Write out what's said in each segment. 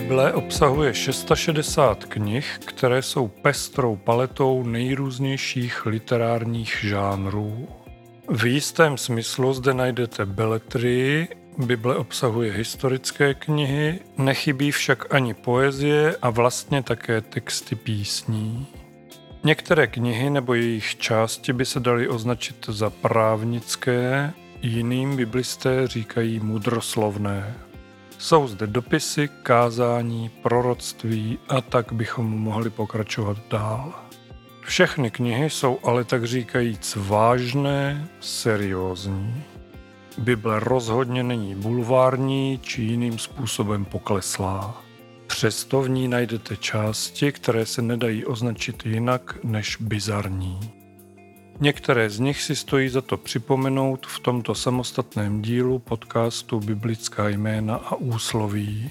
Bible obsahuje 660 knih, které jsou pestrou paletou nejrůznějších literárních žánrů. V jistém smyslu zde najdete beletrii, Bible obsahuje historické knihy, nechybí však ani poezie a vlastně také texty písní. Některé knihy nebo jejich části by se daly označit za právnické, jiným biblisté říkají mudroslovné. Jsou zde dopisy, kázání, proroctví a tak bychom mohli pokračovat dál. Všechny knihy jsou ale tak říkajíc vážné, seriózní. Bible rozhodně není bulvární či jiným způsobem pokleslá. Přesto v ní najdete části, které se nedají označit jinak než bizarní. Některé z nich si stojí za to připomenout v tomto samostatném dílu podcastu Biblická jména a úsloví.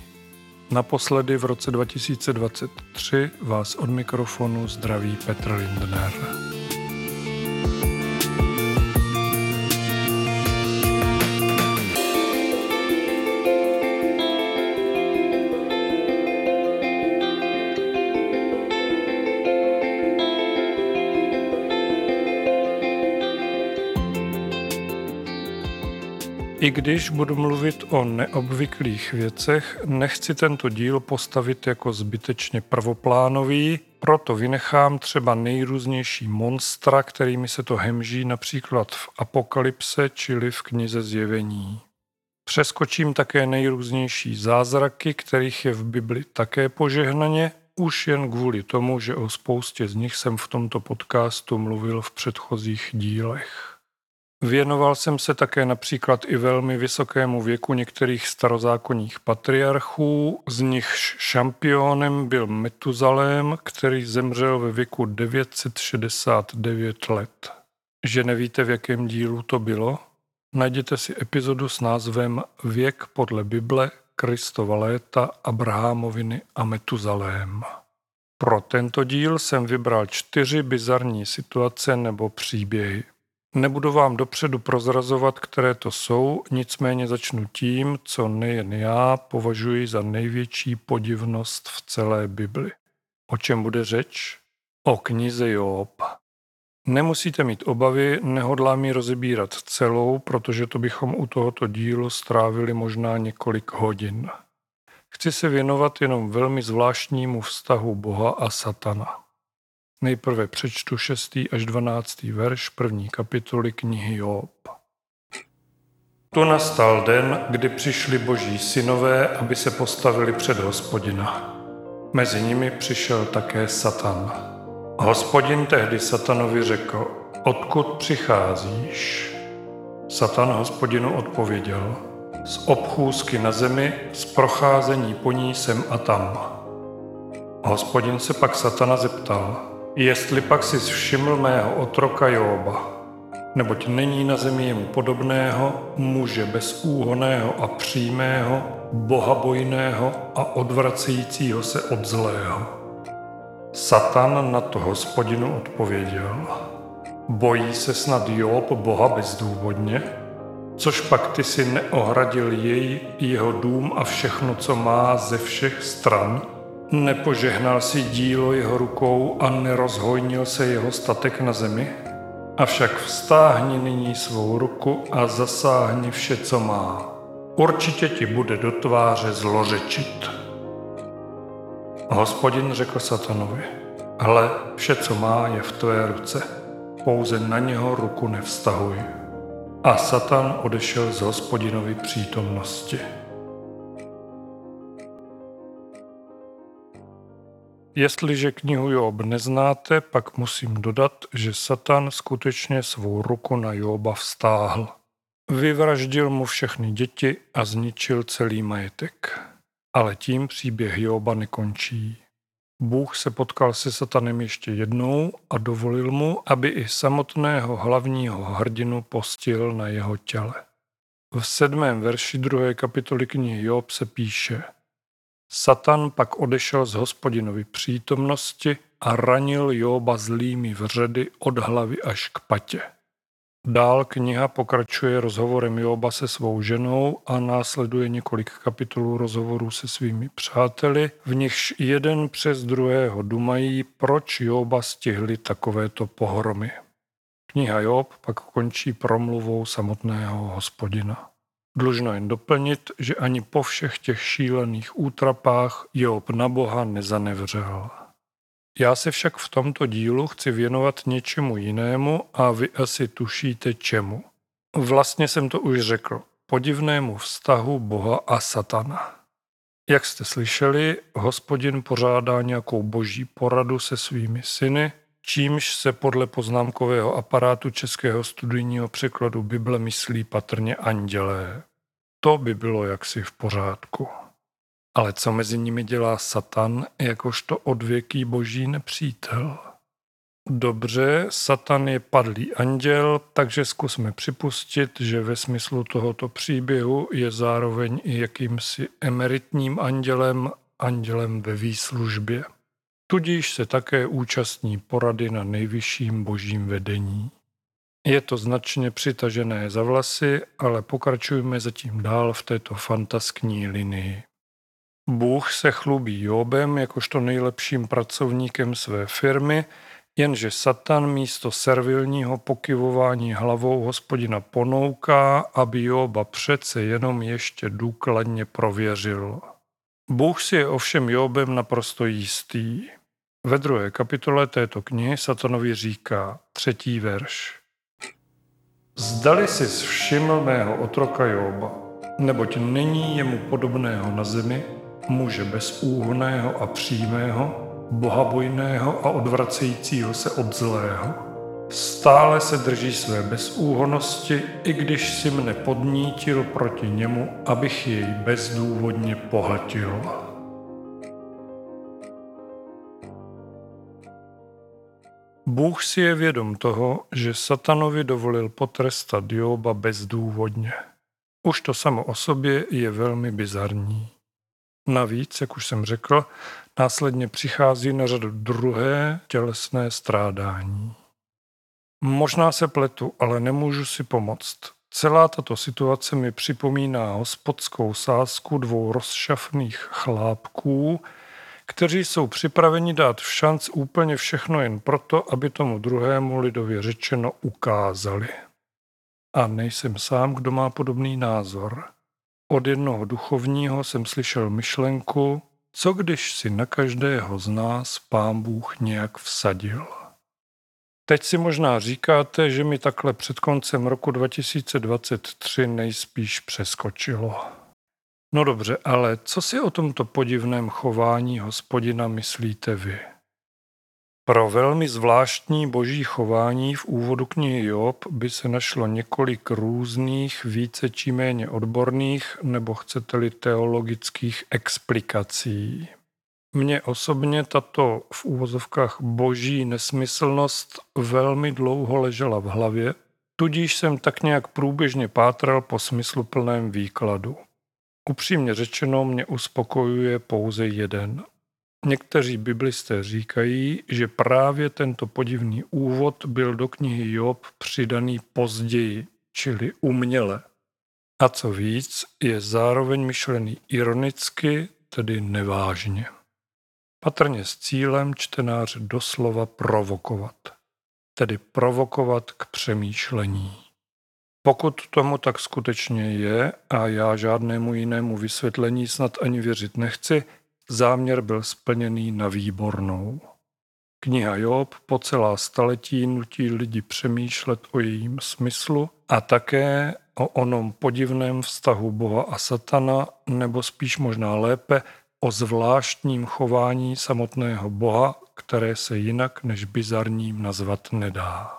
Naposledy v roce 2023 vás od mikrofonu zdraví Petr Lindner. I když budu mluvit o neobvyklých věcech, nechci tento díl postavit jako zbytečně prvoplánový, proto vynechám třeba nejrůznější monstra, kterými se to hemží například v Apokalypse, čili v knize Zjevení. Přeskočím také nejrůznější zázraky, kterých je v Bibli také požehnaně, už jen kvůli tomu, že o spoustě z nich jsem v tomto podcastu mluvil v předchozích dílech. Věnoval jsem se také například i velmi vysokému věku některých starozákonních patriarchů, z nichž šampionem byl Metuzalém, který zemřel ve věku 969 let. Že nevíte, v jakém dílu to bylo? Najděte si epizodu s názvem Věk podle Bible, Kristova léta, Abrahamoviny a Metuzalém. Pro tento díl jsem vybral čtyři bizarní situace nebo příběhy. Nebudu vám dopředu prozrazovat, které to jsou, nicméně začnu tím, co nejen já považuji za největší podivnost v celé Bibli. O čem bude řeč? O knize Job. Nemusíte mít obavy, nehodlám ji rozebírat celou, protože to bychom u tohoto dílu strávili možná několik hodin. Chci se věnovat jenom velmi zvláštnímu vztahu Boha a Satana. Nejprve přečtu 6. až 12. verš první kapitoly knihy Job. Tu nastal den, kdy přišli boží synové, aby se postavili před hospodina. Mezi nimi přišel také Satan. Hospodin tehdy Satanovi řekl, odkud přicházíš? Satan hospodinu odpověděl, z obchůzky na zemi, z procházení po ní sem a tam. Hospodin se pak Satana zeptal, Jestli pak si všiml mého otroka Jóba, neboť není na zemi jemu podobného, muže bezúhoného a přímého, bohabojného a odvracejícího se od zlého. Satan na to hospodinu odpověděl. Bojí se snad Job Boha bezdůvodně? Což pak ty si neohradil jej, jeho dům a všechno, co má ze všech stran? Nepožehnal si dílo jeho rukou a nerozhojnil se jeho statek na zemi? Avšak vstáhni nyní svou ruku a zasáhni vše, co má. Určitě ti bude do tváře zlořečit. Hospodin řekl satanovi, hle, vše, co má, je v tvé ruce. Pouze na něho ruku nevztahuj. A Satan odešel z hospodinovy přítomnosti. Jestliže knihu Job neznáte, pak musím dodat, že Satan skutečně svou ruku na Joba vztáhl. Vyvraždil mu všechny děti a zničil celý majetek. Ale tím příběh Joba nekončí. Bůh se potkal se satanem ještě jednou a dovolil mu, aby i samotného hlavního hrdinu postil na jeho těle. V sedmém verši druhé kapitoly knihy Job se píše – Satan pak odešel z hospodinovy přítomnosti a ranil Jóba zlými vředy od hlavy až k patě. Dál kniha pokračuje rozhovorem Joba se svou ženou a následuje několik kapitolů rozhovorů se svými přáteli, v nichž jeden přes druhého dumají, proč Joba stihli takovéto pohromy. Kniha Job pak končí promluvou samotného hospodina. Dlužno jen doplnit, že ani po všech těch šílených útrapách Job na Boha nezanevřel. Já se však v tomto dílu chci věnovat něčemu jinému a vy asi tušíte čemu. Vlastně jsem to už řekl. Podivnému vztahu Boha a Satana. Jak jste slyšeli, hospodin pořádá nějakou boží poradu se svými syny, čímž se podle poznámkového aparátu Českého studijního překladu Bible myslí patrně andělé. To by bylo jaksi v pořádku. Ale co mezi nimi dělá Satan, jakožto odvěký boží nepřítel? Dobře, Satan je padlý anděl, takže zkusme připustit, že ve smyslu tohoto příběhu je zároveň i jakýmsi emeritním andělem, andělem ve výslužbě. Tudíž se také účastní porady na nejvyšším božím vedení. Je to značně přitažené za vlasy, ale pokračujeme zatím dál v této fantaskní linii. Bůh se chlubí Jobem jakožto nejlepším pracovníkem své firmy, jenže Satan místo servilního pokyvování hlavou hospodina ponouká, aby Joba přece jenom ještě důkladně prověřil. Bůh si je ovšem Jobem naprosto jistý. Ve druhé kapitole této knihy Satanovi říká, třetí verš. Zdali si všiml mého otroka Joba, neboť není jemu podobného na zemi, muže bezúhonného a přímého, bohabojného a odvracejícího se od zlého. Stále se drží své bezúhonosti, i když si mne podnítil proti němu, abych jej bezdůvodně pohltil. Bůh si je vědom toho, že satanovi dovolil potrestat Joba bezdůvodně. Už to samo o sobě je velmi bizarní. Navíc, jak už jsem řekl, následně přichází na řadu druhé tělesné strádání. Možná se pletu, ale nemůžu si pomoct. Celá tato situace mi připomíná hospodskou sázku dvou rozšafných chlápků, kteří jsou připraveni dát v šanc úplně všechno jen proto, aby tomu druhému lidově řečeno ukázali. A nejsem sám, kdo má podobný názor. Od jednoho duchovního jsem slyšel myšlenku, co když si na každého z nás pán Bůh nějak vsadil. Teď si možná říkáte, že mi takhle před koncem roku 2023 nejspíš přeskočilo. No dobře, ale co si o tomto podivném chování hospodina myslíte vy? Pro velmi zvláštní boží chování v úvodu knihy Job by se našlo několik různých, více či méně odborných nebo chcete-li teologických explikací. Mně osobně tato v úvozovkách boží nesmyslnost velmi dlouho ležela v hlavě, tudíž jsem tak nějak průběžně pátral po smysluplném výkladu. Upřímně řečeno mě uspokojuje pouze jeden – Někteří biblisté říkají, že právě tento podivný úvod byl do knihy Job přidaný později, čili uměle. A co víc, je zároveň myšlený ironicky, tedy nevážně. Patrně s cílem čtenáře doslova provokovat, tedy provokovat k přemýšlení. Pokud tomu tak skutečně je, a já žádnému jinému vysvětlení snad ani věřit nechci, Záměr byl splněný na výbornou. Kniha Job po celá staletí nutí lidi přemýšlet o jejím smyslu a také o onom podivném vztahu Boha a Satana, nebo spíš možná lépe o zvláštním chování samotného Boha, které se jinak než bizarním nazvat nedá.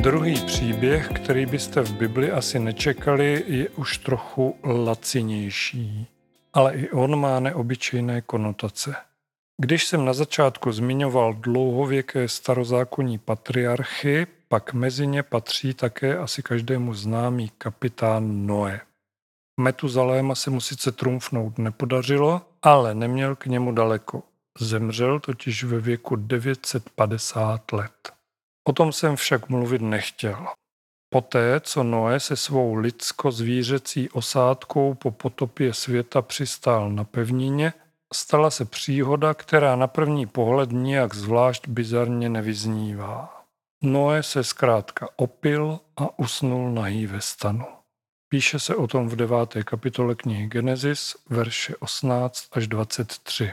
Druhý příběh, který byste v Bibli asi nečekali, je už trochu lacinější, ale i on má neobyčejné konotace. Když jsem na začátku zmiňoval dlouhověké starozákonní patriarchy, pak mezi ně patří také asi každému známý kapitán Noé. Metuzaléma se mu sice trumfnout nepodařilo, ale neměl k němu daleko. Zemřel totiž ve věku 950 let. O tom jsem však mluvit nechtěl. Poté, co Noé se svou lidsko-zvířecí osádkou po potopě světa přistál na pevnině, stala se příhoda, která na první pohled nijak zvlášť bizarně nevyznívá. Noé se zkrátka opil a usnul nahý ve stanu. Píše se o tom v deváté kapitole knihy Genesis, verše 18 až 23.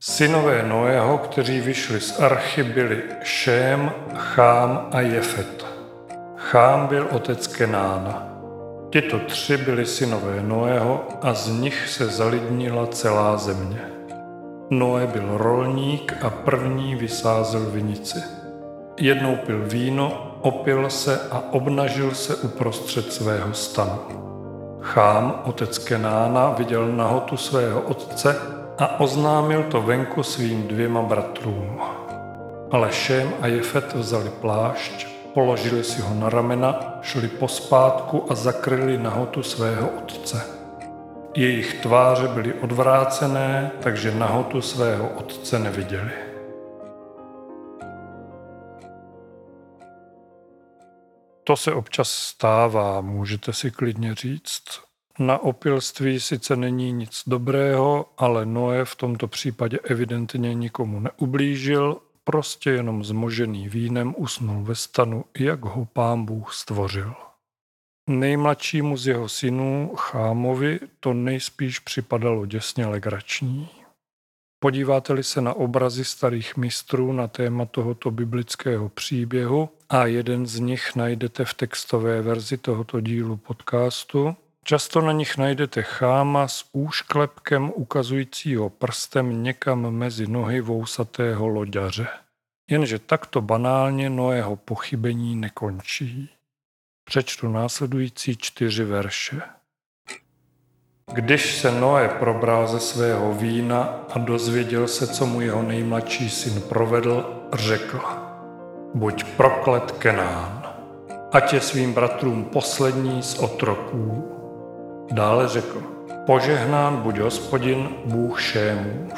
Synové Noého, kteří vyšli z archy, byli Šém, Chám a Jefet. Chám byl otec Kenána. Tito tři byli synové Noého a z nich se zalidnila celá země. Noé byl rolník a první vysázel vinici. Jednou pil víno, opil se a obnažil se uprostřed svého stanu. Chám, otec Kenána, viděl nahotu svého otce a oznámil to venku svým dvěma bratrům. Ale a Jefet vzali plášť, položili si ho na ramena, šli pospátku a zakryli nahotu svého otce. Jejich tváře byly odvrácené, takže nahotu svého otce neviděli. To se občas stává, můžete si klidně říct. Na opilství sice není nic dobrého, ale Noé v tomto případě evidentně nikomu neublížil, prostě jenom zmožený vínem usnul ve stanu, jak ho pán Bůh stvořil. Nejmladšímu z jeho synů, Chámovi, to nejspíš připadalo děsně legrační. Podíváte-li se na obrazy starých mistrů na téma tohoto biblického příběhu a jeden z nich najdete v textové verzi tohoto dílu podcastu, často na nich najdete cháma s úšklepkem ukazujícího prstem někam mezi nohy vousatého loďaře. Jenže takto banálně Noého pochybení nekončí. Přečtu následující čtyři verše. Když se Noé probral ze svého vína a dozvěděl se, co mu jeho nejmladší syn provedl, řekl, buď proklet Kenán, ať je svým bratrům poslední z otroků. Dále řekl, požehnán buď hospodin, Bůh Šémův,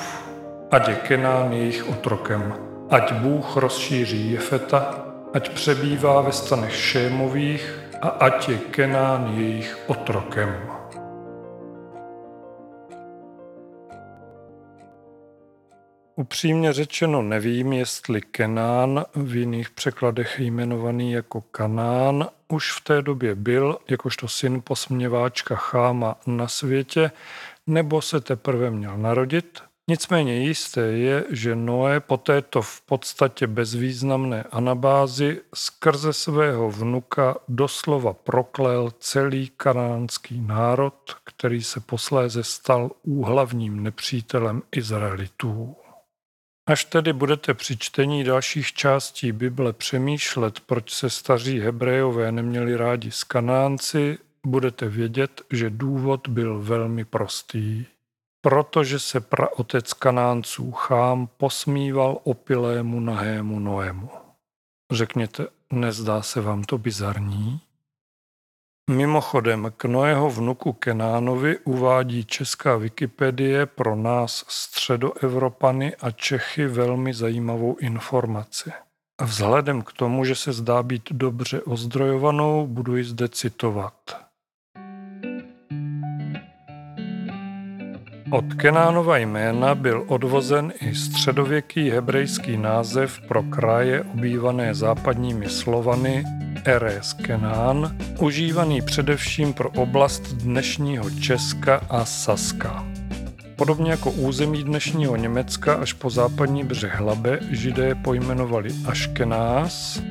ať je Kenán jejich otrokem, ať Bůh rozšíří Jefeta, ať přebývá ve stanech Šémových a ať je Kenán jejich otrokem. Upřímně řečeno nevím, jestli Kenán, v jiných překladech jmenovaný jako Kanán, už v té době byl, jakožto syn posměváčka Cháma na světě, nebo se teprve měl narodit. Nicméně jisté je, že Noé po této v podstatě bezvýznamné anabázi skrze svého vnuka doslova proklel celý kanánský národ, který se posléze stal úhlavním nepřítelem Izraelitů. Až tedy budete při čtení dalších částí Bible přemýšlet, proč se staří Hebrejové neměli rádi s Kanánci, budete vědět, že důvod byl velmi prostý. Protože se praotec Kanánců Chám posmíval opilému nahému Noému. Řekněte, nezdá se vám to bizarní? Mimochodem, k Noého vnuku Kenánovi uvádí česká Wikipedie pro nás středoevropany a Čechy velmi zajímavou informaci. A vzhledem k tomu, že se zdá být dobře ozdrojovanou, budu ji zde citovat. Od Kenánova jména byl odvozen i středověký hebrejský název pro kraje obývané západními Slovany Eres Kenán, užívaný především pro oblast dnešního Česka a Saska. Podobně jako území dnešního Německa až po západní břeh Hlabe židé pojmenovali Aškenás,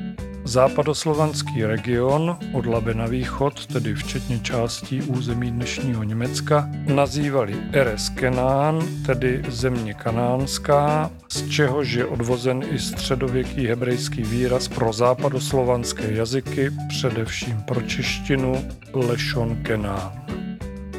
Západoslovanský region od Labe na východ, tedy včetně částí území dnešního Německa, nazývali Eres Kenán, tedy země kanánská, z čehož je odvozen i středověký hebrejský výraz pro západoslovanské jazyky, především pro češtinu Lešon Kenán.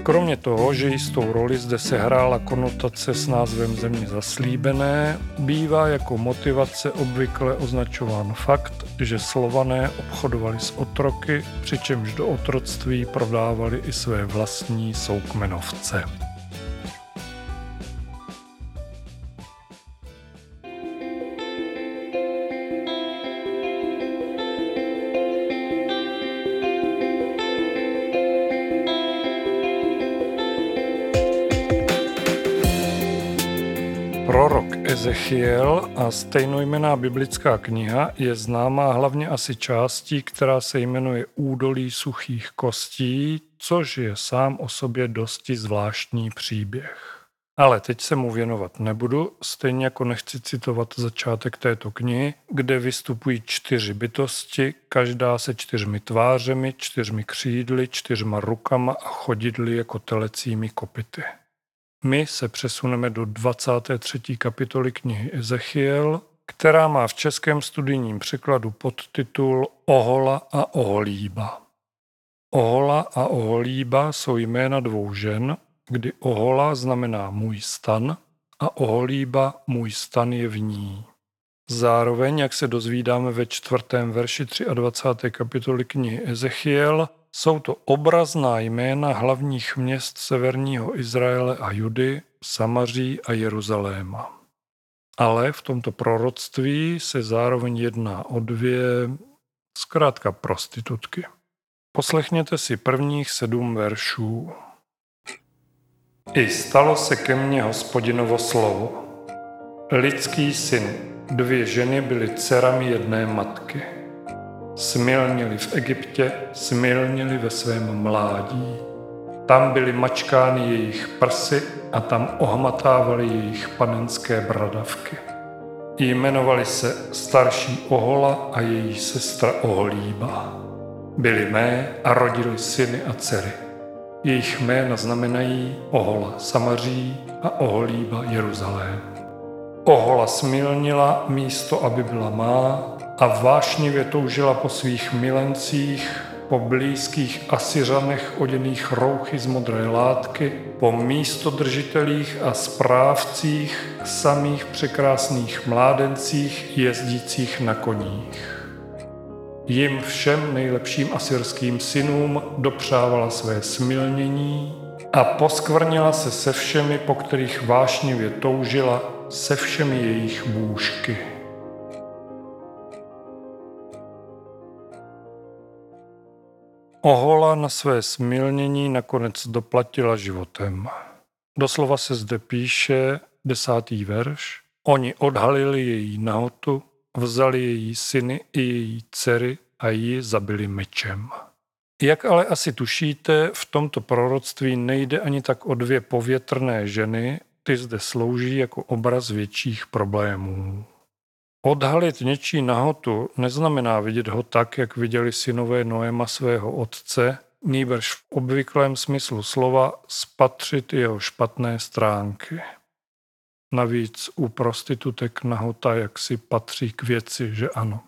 Kromě toho, že jistou roli zde sehrála konotace s názvem země zaslíbené, bývá jako motivace obvykle označován fakt, že slované obchodovali s otroky, přičemž do otroctví prodávali i své vlastní soukmenovce. Ezechiel a stejnojmená biblická kniha je známá hlavně asi částí, která se jmenuje Údolí suchých kostí, což je sám o sobě dosti zvláštní příběh. Ale teď se mu věnovat nebudu, stejně jako nechci citovat začátek této knihy, kde vystupují čtyři bytosti, každá se čtyřmi tvářemi, čtyřmi křídly, čtyřma rukama a chodidly jako telecími kopity. My se přesuneme do 23. kapitoly knihy Ezechiel, která má v českém studijním překladu podtitul Ohola a Oholíba. Ohola a Oholíba jsou jména dvou žen, kdy Ohola znamená můj stan a Oholíba můj stan je v ní. Zároveň, jak se dozvídáme ve čtvrtém verši 23. kapitoly knihy Ezechiel, jsou to obrazná jména hlavních měst severního Izraele a Judy, Samaří a Jeruzaléma. Ale v tomto proroctví se zároveň jedná o dvě, zkrátka prostitutky. Poslechněte si prvních sedm veršů. I stalo se ke mně hospodinovo slovo. Lidský syn, dvě ženy byly dcerami jedné matky. Smilnili v Egyptě, smilnili ve svém mládí. Tam byly mačkány jejich prsy a tam ohmatávali jejich panenské bradavky. Jmenovali se starší Ohola a její sestra Oholíba. Byly mé a rodili syny a dcery. Jejich jména znamenají Ohola Samaří a Oholíba Jeruzalém. Ohola smilnila místo, aby byla má, a vášnivě toužila po svých milencích, po blízkých Asyřanech oděných rouchy z modré látky, po místodržitelích a správcích, samých překrásných mládencích jezdících na koních. Jim všem nejlepším asyrským synům dopřávala své smilnění a poskvrnila se se všemi, po kterých vášnivě toužila, se všemi jejich bůžky. Ohola na své smilnění nakonec doplatila životem. Doslova se zde píše desátý verš. Oni odhalili její nahotu, vzali její syny i její dcery a ji zabili mečem. Jak ale asi tušíte, v tomto proroctví nejde ani tak o dvě povětrné ženy, ty zde slouží jako obraz větších problémů. Odhalit něčí nahotu neznamená vidět ho tak, jak viděli synové Noema svého otce, nýbrž v obvyklém smyslu slova spatřit jeho špatné stránky. Navíc u prostitutek nahota jaksi patří k věci, že ano.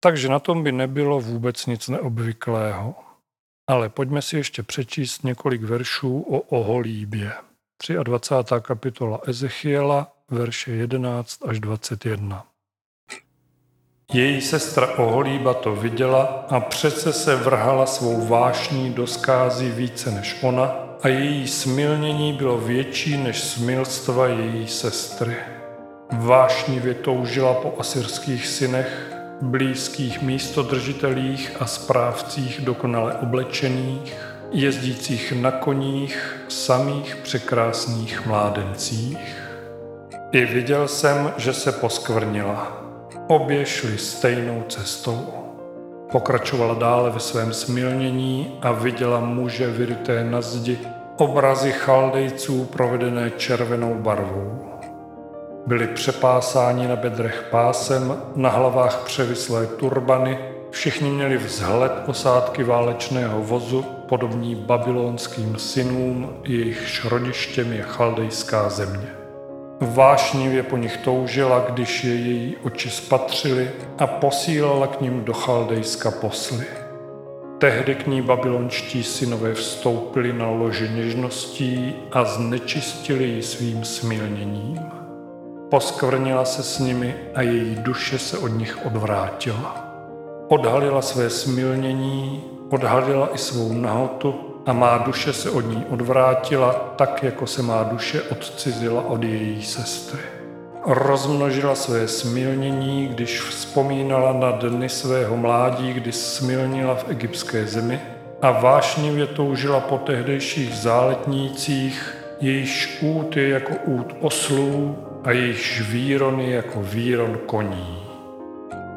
Takže na tom by nebylo vůbec nic neobvyklého. Ale pojďme si ještě přečíst několik veršů o oholíbě. 23. kapitola Ezechiela, verše 11 až 21. Její sestra Oholíba to viděla a přece se vrhala svou vášní do skázy více než ona a její smilnění bylo větší než smilstva její sestry. Vášnivě toužila po asyrských synech, blízkých místodržitelích a správcích dokonale oblečených, jezdících na koních, samých překrásných mládencích. I viděl jsem, že se poskvrnila Obě šly stejnou cestou. Pokračovala dále ve svém smilnění a viděla muže vyryté na zdi, obrazy chaldejců provedené červenou barvou. Byli přepásáni na bedrech pásem, na hlavách převislé turbany, všichni měli vzhled posádky válečného vozu, podobní babylonským synům, jejichž rodištěm je chaldejská země. Vášnivě po nich toužila, když je její oči spatřily a posílala k ním do Chaldejska posly. Tehdy k ní babylonští synové vstoupili na loži něžností a znečistili ji svým smilněním. Poskvrnila se s nimi a její duše se od nich odvrátila. Odhalila své smilnění, odhalila i svou nahotu a má duše se od ní odvrátila tak, jako se má duše odcizila od její sestry. Rozmnožila své smilnění, když vzpomínala na dny svého mládí, kdy smilnila v egyptské zemi a vášnivě toužila po tehdejších záletnících, jejíž út je jako út oslů a jejich výron je jako výron koní.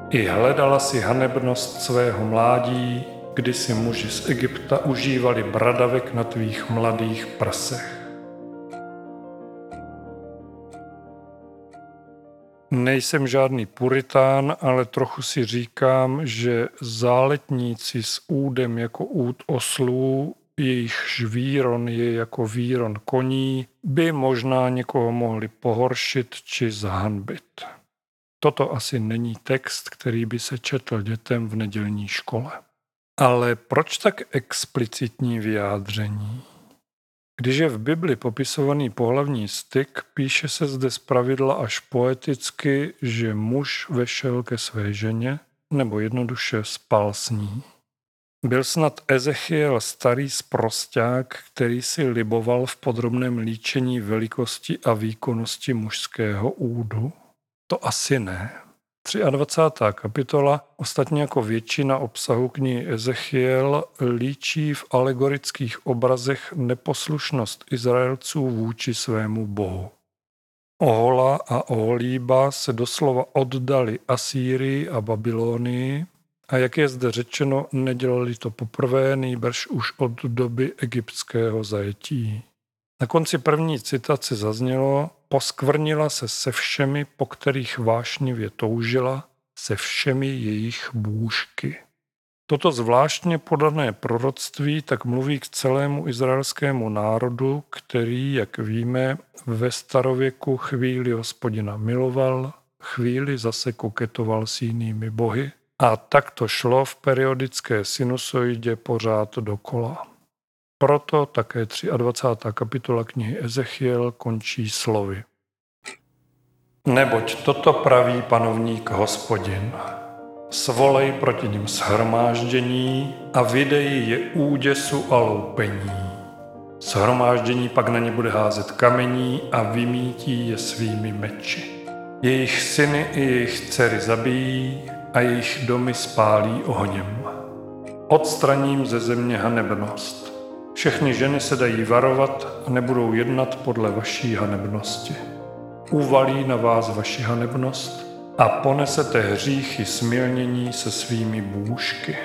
I hledala si hanebnost svého mládí, kdy si muži z Egypta užívali bradavek na tvých mladých prsech. Nejsem žádný puritán, ale trochu si říkám, že záletníci s údem jako úd oslů, jejich výron je jako výron koní, by možná někoho mohli pohoršit či zahanbit. Toto asi není text, který by se četl dětem v nedělní škole. Ale proč tak explicitní vyjádření? Když je v Bibli popisovaný pohlavní styk, píše se zde zpravidla až poeticky, že muž vešel ke své ženě, nebo jednoduše spal s ní. Byl snad Ezechiel starý sprosták, který si liboval v podrobném líčení velikosti a výkonnosti mužského údu? To asi ne. 23. kapitola, ostatně jako většina obsahu knihy Ezechiel, líčí v alegorických obrazech neposlušnost Izraelců vůči svému bohu. Ohola a Oholíba se doslova oddali Asýrii a Babylonii a jak je zde řečeno, nedělali to poprvé, nejbrž už od doby egyptského zajetí. Na konci první citace zaznělo, poskvrnila se se všemi, po kterých vášnivě toužila, se všemi jejich bůžky. Toto zvláštně podané proroctví tak mluví k celému izraelskému národu, který, jak víme, ve starověku chvíli hospodina miloval, chvíli zase koketoval s jinými bohy a tak to šlo v periodické sinusoidě pořád dokola. Proto také 23. kapitola knihy Ezechiel končí slovy. Neboť toto praví panovník hospodin. Svolej proti ním shromáždění a vydej je úděsu a loupení. Shromáždění pak na ně bude házet kamení a vymítí je svými meči. Jejich syny i jejich dcery zabijí a jejich domy spálí ohněm. Odstraním ze země hanebnost všechny ženy se dají varovat a nebudou jednat podle vaší hanebnosti. Uvalí na vás vaši hanebnost a ponesete hříchy smilnění se svými bůžky.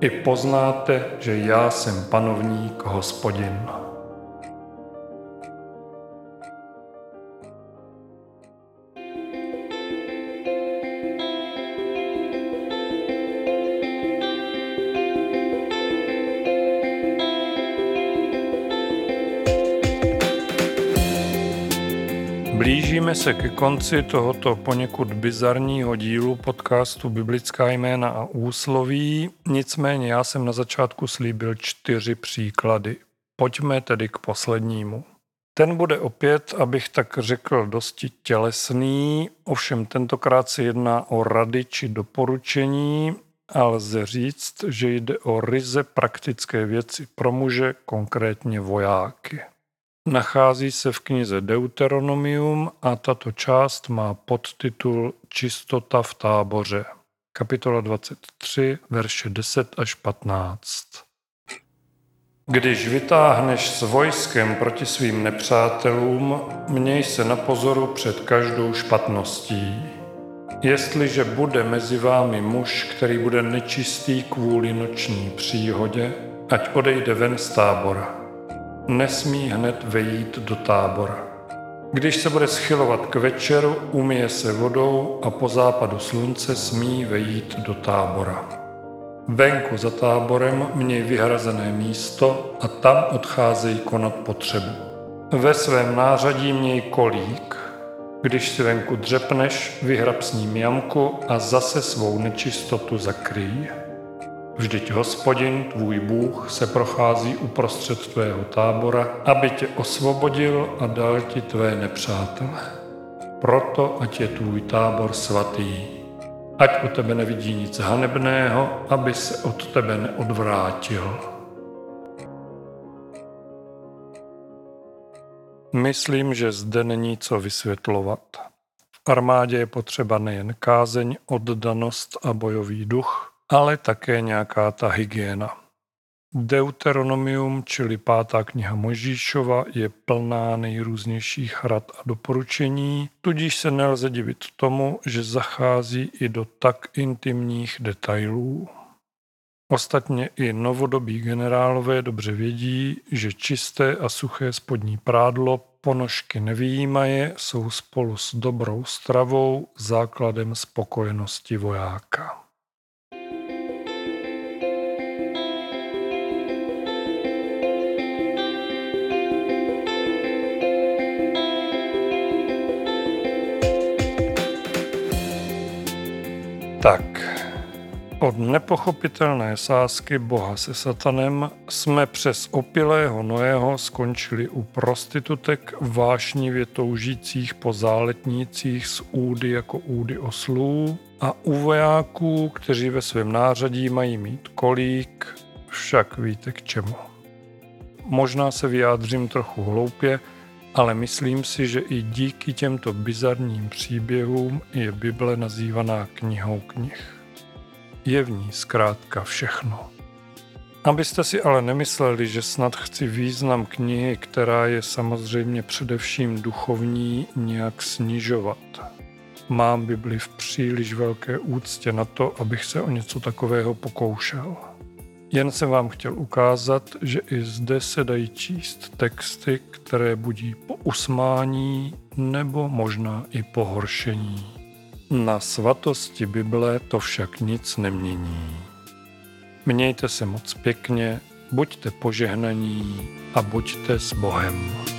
I poznáte, že já jsem panovník hospodin. Blížíme se ke konci tohoto poněkud bizarního dílu podcastu Biblická jména a úsloví, nicméně já jsem na začátku slíbil čtyři příklady. Pojďme tedy k poslednímu. Ten bude opět, abych tak řekl, dosti tělesný, ovšem tentokrát se jedná o rady či doporučení a lze říct, že jde o ryze praktické věci pro muže, konkrétně vojáky. Nachází se v knize Deuteronomium a tato část má podtitul Čistota v táboře. Kapitola 23, verše 10 až 15. Když vytáhneš s vojskem proti svým nepřátelům, měj se na pozoru před každou špatností. Jestliže bude mezi vámi muž, který bude nečistý kvůli noční příhodě, ať odejde ven z tábora nesmí hned vejít do tábora. Když se bude schylovat k večeru, umije se vodou a po západu slunce smí vejít do tábora. Venku za táborem měj vyhrazené místo a tam odcházejí konat potřebu. Ve svém nářadí měj kolík. Když si venku dřepneš, vyhrab s ním jamku a zase svou nečistotu zakryj. Vždyť hospodin, tvůj Bůh, se prochází uprostřed tvého tábora, aby tě osvobodil a dal ti tvé nepřátele. Proto ať je tvůj tábor svatý. Ať u tebe nevidí nic hanebného, aby se od tebe neodvrátil. Myslím, že zde není co vysvětlovat. V armádě je potřeba nejen kázeň, oddanost a bojový duch, ale také nějaká ta hygiena. Deuteronomium, čili pátá kniha Možíšova, je plná nejrůznějších rad a doporučení, tudíž se nelze divit tomu, že zachází i do tak intimních detailů. Ostatně i novodobí generálové dobře vědí, že čisté a suché spodní prádlo, ponožky nevýjímaje, jsou spolu s dobrou stravou základem spokojenosti vojáka. Tak, od nepochopitelné sásky Boha se satanem jsme přes opilého Noého skončili u prostitutek vášnivě toužících po záletnících s údy jako údy oslů a u vojáků, kteří ve svém nářadí mají mít kolík, však víte k čemu. Možná se vyjádřím trochu hloupě, ale myslím si, že i díky těmto bizarním příběhům je Bible nazývaná knihou knih. Je v ní zkrátka všechno. Abyste si ale nemysleli, že snad chci význam knihy, která je samozřejmě především duchovní, nějak snižovat. Mám Bibli v příliš velké úctě na to, abych se o něco takového pokoušel. Jen jsem vám chtěl ukázat, že i zde se dají číst texty, které budí po usmání nebo možná i pohoršení. Na svatosti Bible to však nic nemění. Mějte se moc pěkně, buďte požehnaní a buďte s Bohem.